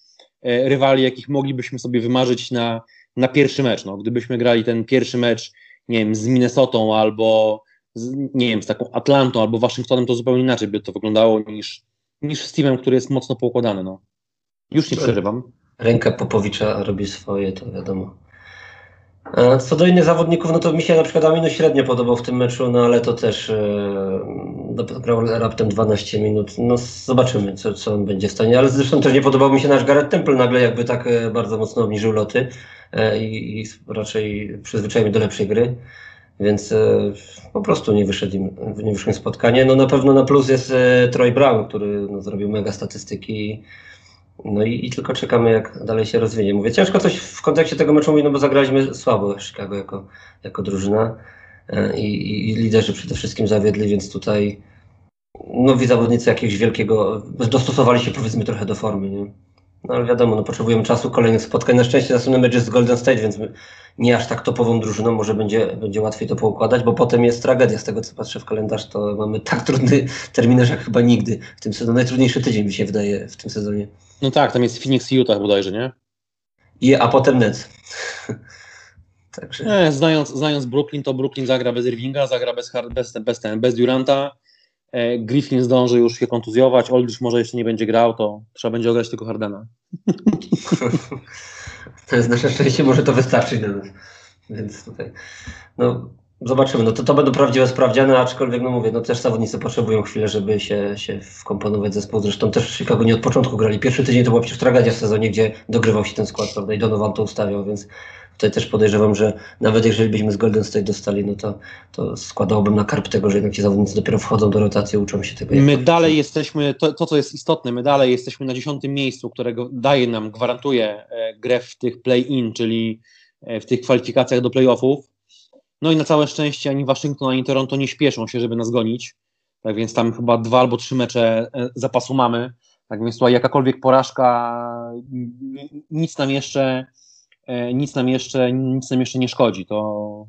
E, rywali, jakich moglibyśmy sobie wymarzyć na, na pierwszy mecz. No, gdybyśmy grali ten pierwszy mecz, nie wiem, z Minnesotą albo z, nie wiem, z taką Atlantą albo Waszyngtonem, to zupełnie inaczej by to wyglądało niż, niż z teamem, który jest mocno poukładany. No. Już nie przerywam. Ręka Popowicza robi swoje, to wiadomo. Co do innych zawodników, no to mi się na przykład Aminu średnio podobał w tym meczu, no ale to też e, grał raptem 12 minut. No zobaczymy, co, co on będzie w stanie. Ale zresztą też nie podobał mi się nasz Gareth Temple nagle jakby tak e, bardzo mocno obniżył loty e, i, raczej przyzwyczaił do lepszej gry. Więc e, po prostu nie wyszedł im, nie wyszło im spotkanie. No na pewno na plus jest e, Troy Brown, który no, zrobił mega statystyki no i, i, tylko czekamy, jak dalej się rozwinie. Mówię, ciężko coś w kontekście tego meczu mówić, no bo zagraliśmy słabo Chicago jako, jako drużyna e, i, i liderzy przede wszystkim zawiedli, więc tutaj nowi zawodnicy jakiegoś wielkiego, dostosowali się powiedzmy trochę do formy, nie? No ale wiadomo, no potrzebujemy czasu, kolejnych spotkań. Na szczęście następny mecz jest z Golden State, więc nie aż tak topową drużyną, może będzie, będzie łatwiej to poukładać, bo potem jest tragedia. Z tego co patrzę w kalendarz, to mamy tak trudny terminarz jak chyba nigdy w tym sezonie. Najtrudniejszy tydzień mi się wydaje w tym sezonie. No tak, tam jest Phoenix i Utah bodajże, nie? I, a potem Nets. Także... Nie, znając, znając Brooklyn, to Brooklyn zagra bez Irvinga, zagra bez, bez, bez, bez, Duranta. E, Griffin zdąży już się kontuzjować, Aldridge może jeszcze nie będzie grał, to trzeba będzie ograć tylko Hardena. to jest nasze szczęście, może to wystarczyć na nas. Więc tutaj, no zobaczymy. No to, to będą prawdziwe sprawdziane, aczkolwiek no mówię, no też zawodnicy potrzebują chwilę, żeby się, się wkomponować zespół. Zresztą też w Chicago nie od początku grali. Pierwszy tydzień to była przecież tragedia w sezonie, gdzie dogrywał się ten skład, prawda? I Donovan to ustawiał, więc Tutaj też podejrzewam, że nawet jeżeli byśmy z Golden State dostali, no to, to składałbym na karp tego, że jednak ci zawodnicy dopiero wchodzą do rotacji, uczą się tego. My dalej jesteśmy, to, to co jest istotne, my dalej jesteśmy na dziesiątym miejscu, którego daje nam, gwarantuje e, grę w tych play-in, czyli e, w tych kwalifikacjach do playoffów. No i na całe szczęście ani Waszyngton, ani Toronto nie śpieszą się, żeby nas gonić. Tak więc tam chyba dwa albo trzy mecze e, zapasu mamy. Tak więc tutaj jakakolwiek porażka nic nam jeszcze E, nic nam jeszcze, nic nam jeszcze nie szkodzi. To,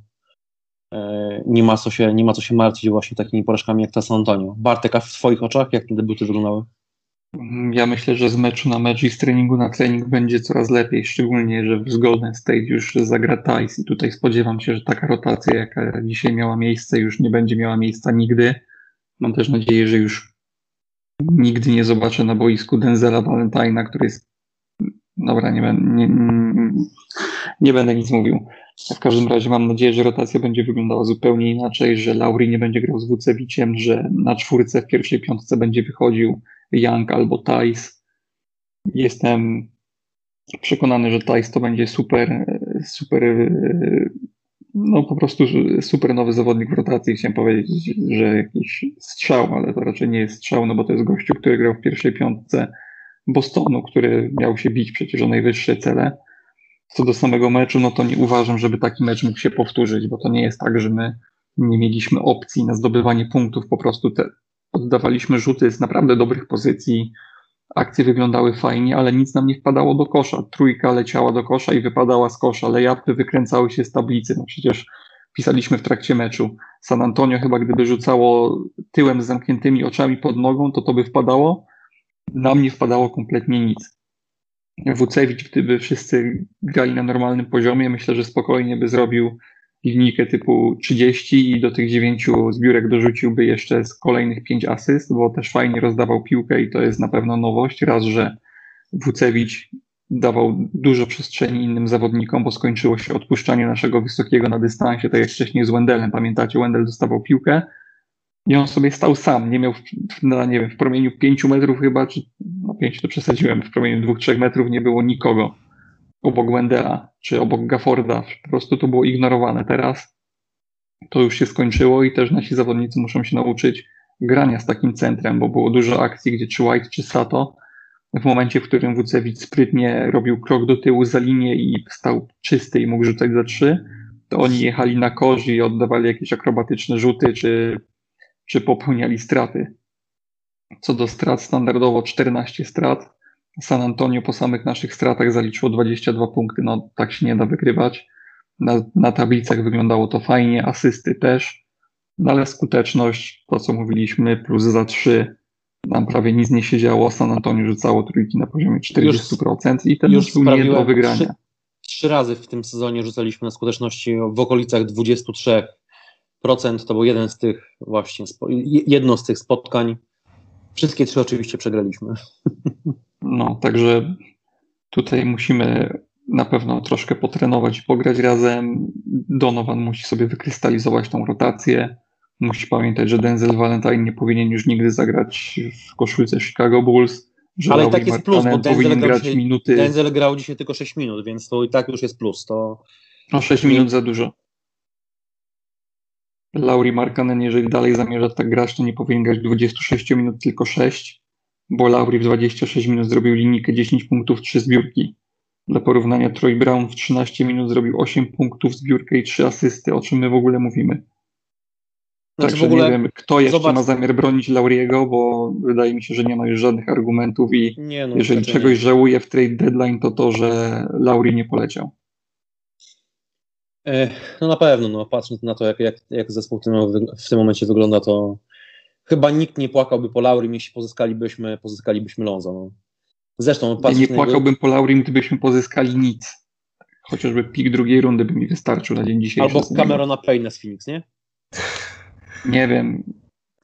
e, nie ma co się, nie ma co się martwić właśnie takimi porażkami jak ta San Antonio. Bartek, a w twoich oczach jak te debuty wyglądały? Ja myślę, że z meczu na mecz i z treningu na trening będzie coraz lepiej, szczególnie, że w Golden State już zagra Tice i tutaj spodziewam się, że taka rotacja, jaka dzisiaj miała miejsce, już nie będzie miała miejsca nigdy. Mam też nadzieję, że już nigdy nie zobaczę na boisku Denzela Valentina, który jest Dobra, nie, nie, nie, będę nic mówił. W każdym razie mam nadzieję, że rotacja będzie wyglądała zupełnie inaczej, że Lauri nie będzie grał z Wucewiciem, że na czwórce w pierwszej piątce będzie wychodził Young albo Thais. Jestem przekonany, że Thais to będzie super, super, no po prostu super nowy zawodnik w rotacji. Chciałem powiedzieć, że jakiś strzał, ale to raczej nie jest strzał, no bo to jest gościu, który grał w pierwszej piątce Bostonu, który miał się bić przecież o najwyższe cele. Co do samego meczu, no to nie uważam, żeby taki mecz mógł się powtórzyć, bo to nie jest tak, że my nie mieliśmy opcji na zdobywanie punktów, po prostu te oddawaliśmy rzuty z naprawdę dobrych pozycji, akcje wyglądały fajnie, ale nic nam nie wpadało do kosza. Trójka leciała do kosza i wypadała z kosza, layupy wykręcały się z tablicy. No przecież pisaliśmy w trakcie meczu. San Antonio chyba gdyby rzucało tyłem z zamkniętymi oczami pod nogą, to to by wpadało. Nam nie wpadało kompletnie nic. Wucewicz, gdyby wszyscy grali na normalnym poziomie, myślę, że spokojnie by zrobił linijkę typu 30 i do tych 9 zbiórek dorzuciłby jeszcze z kolejnych 5 asyst, bo też fajnie rozdawał piłkę i to jest na pewno nowość. Raz, że Wucewicz dawał dużo przestrzeni innym zawodnikom, bo skończyło się odpuszczanie naszego wysokiego na dystansie, tak jak wcześniej z Wendelem. Pamiętacie, Wendel dostawał piłkę i on sobie stał sam, nie miał, na, nie wiem, w promieniu 5 metrów chyba, czy no 5 to przesadziłem, w promieniu 2-3 metrów nie było nikogo obok Wendela czy obok Gafforda. Po prostu to było ignorowane. Teraz to już się skończyło i też nasi zawodnicy muszą się nauczyć grania z takim centrem, bo było dużo akcji, gdzie czy White, czy Sato w momencie, w którym Wucewicz sprytnie robił krok do tyłu za linię i stał czysty i mógł rzucać za trzy, to oni jechali na korzy i oddawali jakieś akrobatyczne rzuty, czy, czy popełniali straty. Co do strat, standardowo 14 strat, San Antonio po samych naszych stratach zaliczyło 22 punkty. No tak się nie da wygrywać. Na, na tablicach wyglądało to fajnie, asysty też, no ale skuteczność, to co mówiliśmy, plus za 3, nam prawie nic nie się działo. San Antonio rzucało trójki na poziomie 40% już, i ten już był nie do wygrania. Trzy, trzy razy w tym sezonie rzucaliśmy na skuteczności w okolicach 23%. To był jeden z tych właśnie, jedno z tych spotkań. Wszystkie trzy oczywiście przegraliśmy. No, także tutaj musimy na pewno troszkę potrenować i pograć razem. Donovan musi sobie wykrystalizować tą rotację. Musi pamiętać, że Denzel Valentine nie powinien już nigdy zagrać w koszulce Chicago Bulls. Że Ale i tak jest plus, bo Denzel grał, dzisiaj, minuty... Denzel grał dzisiaj tylko 6 minut, więc to i tak już jest plus. To... No 6 minut za dużo. Lauri Markanen, jeżeli dalej zamierza tak grać, to nie powinien grać 26 minut, tylko 6 bo Lauri w 26 minut zrobił linijkę 10 punktów, 3 zbiórki. Dla porównania Troy Brown w 13 minut zrobił 8 punktów, zbiórkę i 3 asysty. O czym my w ogóle mówimy? Znaczy Także ogóle... nie wiem, kto jeszcze Zobacz. ma zamiar bronić Lauriego, bo wydaje mi się, że nie ma już żadnych argumentów i no, jeżeli czegoś nie. żałuje w trade deadline, to to, że Lauri nie poleciał. No na pewno, no, patrząc na to, jak, jak, jak zespół w tym, w tym momencie wygląda, to chyba nikt nie płakałby po Laurim, jeśli pozyskalibyśmy, pozyskalibyśmy Lonzo. No. Zresztą ja nie płakałbym po Laurim, gdybyśmy pozyskali nic. Chociażby pik drugiej rundy by mi wystarczył na dzień dzisiejszy. Albo Camerona Payne z Phoenix, nie? Nie wiem.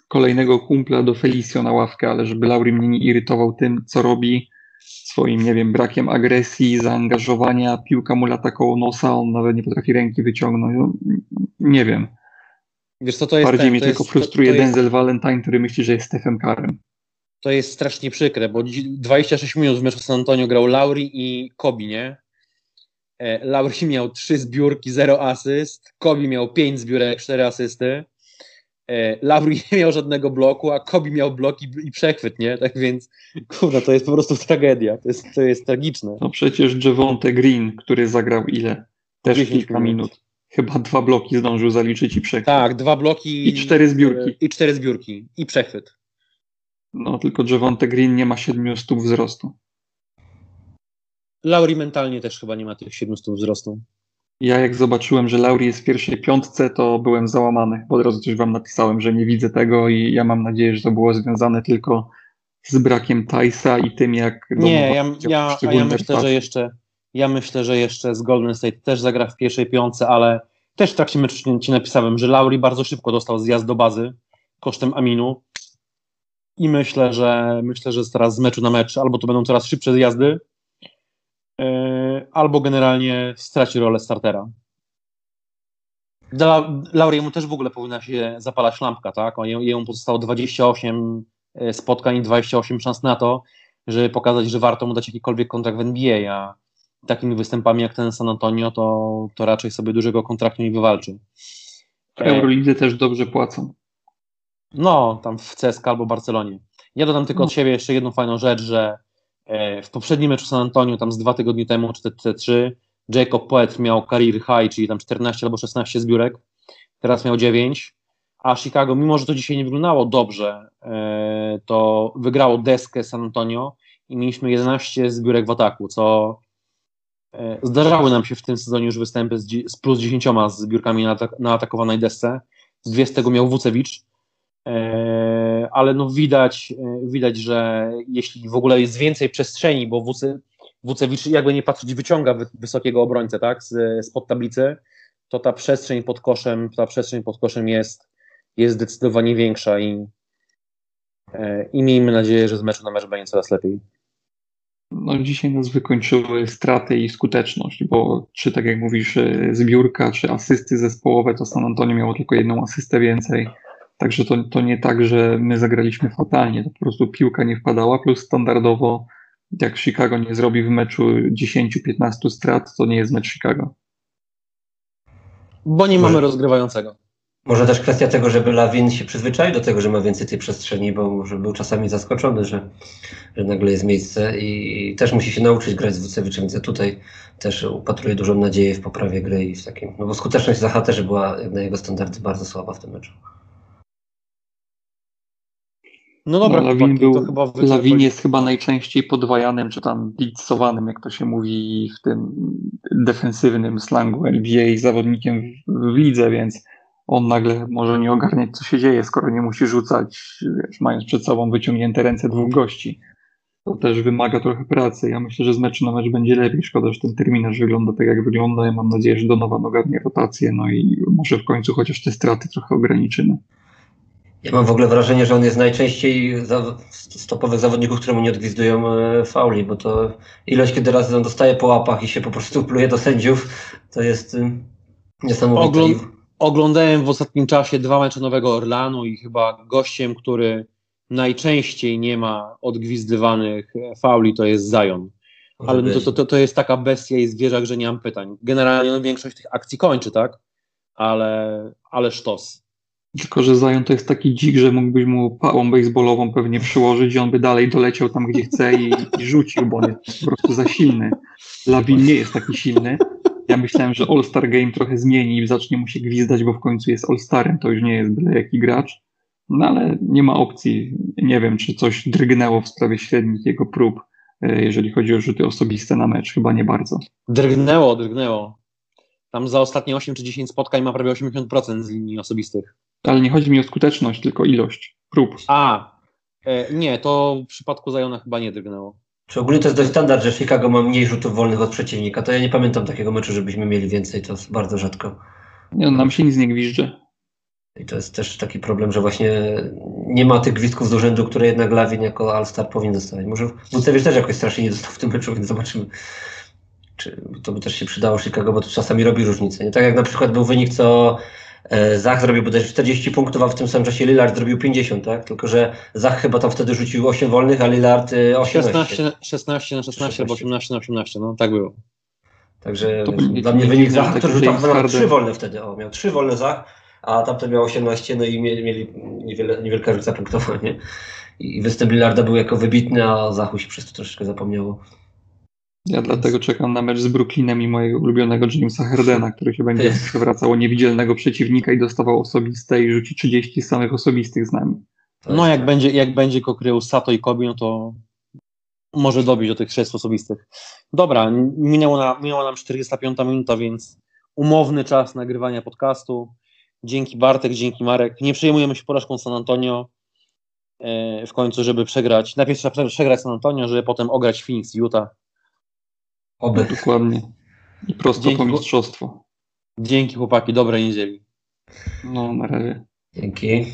Kolejnego kumpla do Felicio na ławkę, ale żeby Laurim mnie nie irytował tym, co robi, swoim, nie wiem, brakiem agresji, zaangażowania, piłka mu lata koło nosa, on nawet nie potrafi ręki wyciągnąć. No, nie wiem. Wiesz co, to jest Bardziej ten, mnie tylko jest, frustruje to, to Denzel jest... Valentine, który myśli, że jest Stephen Karem. To jest strasznie przykre, bo 26 minut w meczu San Antonio grał Lauri i Kobi, nie? E, Lauri miał 3 zbiórki, 0 asyst, Kobi miał 5 zbiórek, 4 asysty. E, Lauri nie miał żadnego bloku, a Kobi miał blok i, i przechwyt, nie? Tak więc, kurwa, to jest po prostu tragedia. To jest, to jest tragiczne. No przecież Javonte Green, który zagrał ile? Też kilka minut. minut. Chyba dwa bloki zdążył zaliczyć i przechwyt. Tak, dwa bloki. I cztery zbiórki. I cztery zbiórki. I przechwyt. No, tylko Javonte Green nie ma siedmiu stóp wzrostu. Lauri mentalnie też chyba nie ma tych siedmiu stóp wzrostu. Ja jak zobaczyłem, że Lauri jest w pierwszej piątce, to byłem załamany. Bo od razu też wam napisałem, że nie widzę tego i ja mam nadzieję, że to było związane tylko z brakiem Tajsa i tym, jak... Nie, ja, ja, ja myślę, że jeszcze ja myślę, że jeszcze z Golden State też zagra w pierwszej piątce, ale też w trakcie meczu ci napisałem, że Lauri bardzo szybko dostał zjazd do bazy kosztem Aminu i myślę, że myślę, że teraz z meczu na mecz albo to będą coraz szybsze zjazdy, yy, albo generalnie straci rolę startera. Dla Lauriemu też w ogóle powinna się zapalać lampka, tak? Jemu pozostało 28 e, spotkań i 28 szans na to, żeby pokazać, że warto mu dać jakikolwiek kontrakt w NBA, a takimi występami jak ten San Antonio, to, to raczej sobie dużego kontraktu nie wywalczy. W Eurolidze też dobrze płacą. No, tam w CSK albo Barcelonie. Ja dodam tylko no. od siebie jeszcze jedną fajną rzecz, że e, w poprzednim meczu San Antonio, tam z dwa tygodnie temu, czy te, trzy, Jacob Poet miał career high, czyli tam 14 albo 16 zbiórek, teraz miał 9, a Chicago, mimo że to dzisiaj nie wyglądało dobrze, e, to wygrało deskę San Antonio i mieliśmy 11 zbiórek w ataku, co zdarzały nam się w tym sezonie już występy z, z plus 10 zbiórkami na, na atakowanej desce, z dwie z tego miał Wucewicz, E, ale no widać, e, widać, że jeśli w ogóle jest więcej przestrzeni, bo Wuce, Wucewicz jakby nie patrzeć wyciąga wysokiego obrońcę, tak, z, spod tablicy, to ta przestrzeń pod koszem, ta przestrzeń pod koszem jest, jest zdecydowanie większa i, e, i miejmy nadzieję, że z meczu na mecz będzie coraz lepiej. No dzisiaj nas wykończyły straty i skuteczność, bo czy tak jak mówisz, zbiórka, czy asysty zespołowe, to San Antonio miało tylko jedną asystę więcej. Także to, to nie tak, że my zagraliśmy fatalnie, to po prostu piłka nie wpadała, plus standardowo jak Chicago nie zrobi w meczu 10-15 strat, to nie jest mecz Chicago. Bo nie mamy rozgrywającego. Może też kwestia tego, żeby Lawin się przyzwyczaił do tego, że ma więcej tej przestrzeni, bo może był czasami zaskoczony, że, że nagle jest miejsce i, też musi się nauczyć grać z Wucewiczem, więc ja tutaj też upatruję dużą nadzieję w poprawie gry i w takim, no bo skuteczność Zacha też była na jego standardy bardzo słaba w tym meczu. No dobra, no, Lawin, był, to chyba Lawin jest chyba najczęściej podwajanym, czy tam blitzowanym, jak to się mówi w tym defensywnym slangu NBA zawodnikiem w, w lidze, więc on nagle może nie ogarniać, co się dzieje, skoro nie musi rzucać, wiesz, mając przed sobą wyciągnięte ręce dwóch gości. To też wymaga trochę pracy. Ja myślę, że z meczu na mecz będzie lepiej. Szkoda, że ten terminarz wygląda tak, jak wygląda. Ja mam nadzieję, że Donovan ogarnie rotację, no i może w końcu chociaż te straty trochę ograniczymy. Ja mam w ogóle wrażenie, że on jest najczęściej z topowych zawodników, któremu nie odgwizdują e, fauli, bo to ilość, kiedy razy on dostaje po łapach i się po prostu pluje do sędziów, to jest y, niesamowite. Ogląd oglądałem w ostatnim czasie dwa mecze Nowego Orlanu i chyba gościem, który najczęściej nie ma odgwizdywanych fauli, to jest Zion. Ale no to, to, to jest taka bestia i zwierzak, że nie mam pytań. Generalnie no, większość tych akcji kończy, tak? Ale, ale sztos. Tylko, że Zion to jest taki dzik, że mógłbyś mu pałą baseballową pewnie przyłożyć i on by dalej doleciał tam, gdzie chce i, i rzucił, bo on jest po prostu za silny. Lawin nie jest taki silny. Ja myślałem, że All-Star Game trochę zmieni i zacznie mu się gwizdać, bo w końcu jest All-Starem, to już nie jest byle jaki gracz. No ale nie ma opcji. Nie wiem, czy coś drgnęło w sprawie średnich jego prób, e, jeżeli chodzi o rzuty osobiste na mecz. Chyba nie bardzo. Drgnęło, drgnęło. Tam za ostatnie 8 czy 10 spotkań ma prawie 80% z linii osobistych. Ale nie chodzi mi o skuteczność, tylko ilość prób. A, e, nie, to w przypadku Zajona chyba nie drgnęło. Czy ogólnie to jest dość standard, że Chicago ma mniej rzutów wolnych od przeciwnika? To ja nie pamiętam takiego meczu, żebyśmy mieli więcej, to jest bardzo rzadko. Nie, nam się nic nie gwizdże. I to jest też taki problem, że właśnie nie ma tych gwizdków z urzędu, które jednak Lawin jako All-Star powinien dostawać. Może Wucewicz też jakoś strasznie nie dostał w tym meczu, więc zobaczymy. Czy to by też się przydało Chicago, bo to czasami robi różnicę. Nie tak jak na przykład był wynik, co Zach zrobił bodajże 40 punktów, a w tym samym czasie Lillard zrobił 50, tak? Tylko, że Zach chyba tam wtedy rzucił 8 wolnych, a Lillard 18. 16, 16 na 16 albo 18 na 18, no tak było. Także dla mnie wynik Zach, który rzucił miał 3 wolne wtedy, o, miał 3 wolne Zach, a tamten miał 18, no i mieli, mieli niewiele, niewielka różnica punktowa, nie? I występ Lillarda był jako wybitny, a Zachu się przez to troszeczkę zapomniało. Ja dlatego czekam na mecz z Brooklynem i mojego ulubionego Jamesa Hardena, który się będzie przewracał o niewidzialnego przeciwnika i dostawał osobiste i rzuci 30 samych osobistych z nami. No jak będzie, jak będzie go krył Sato i Kobi, no to może dobić do tych 6 osobistych. Dobra, minęło, na, minęła nam 45 minuta, więc umowny czas nagrywania podcastu. Dzięki Bartek, dzięki Marek. Nie przejmujemy się porażką San Antonio e, w końcu, żeby przegrać. Najpierw trzeba przegrać San Antonio, żeby potem ograć Phoenix Utah. Oby. Dokładnie. I prosto Dzięki, po mistrzostwo. Dzięki chłopaki, dobrej niedzieli. No, na razie. Dzięki.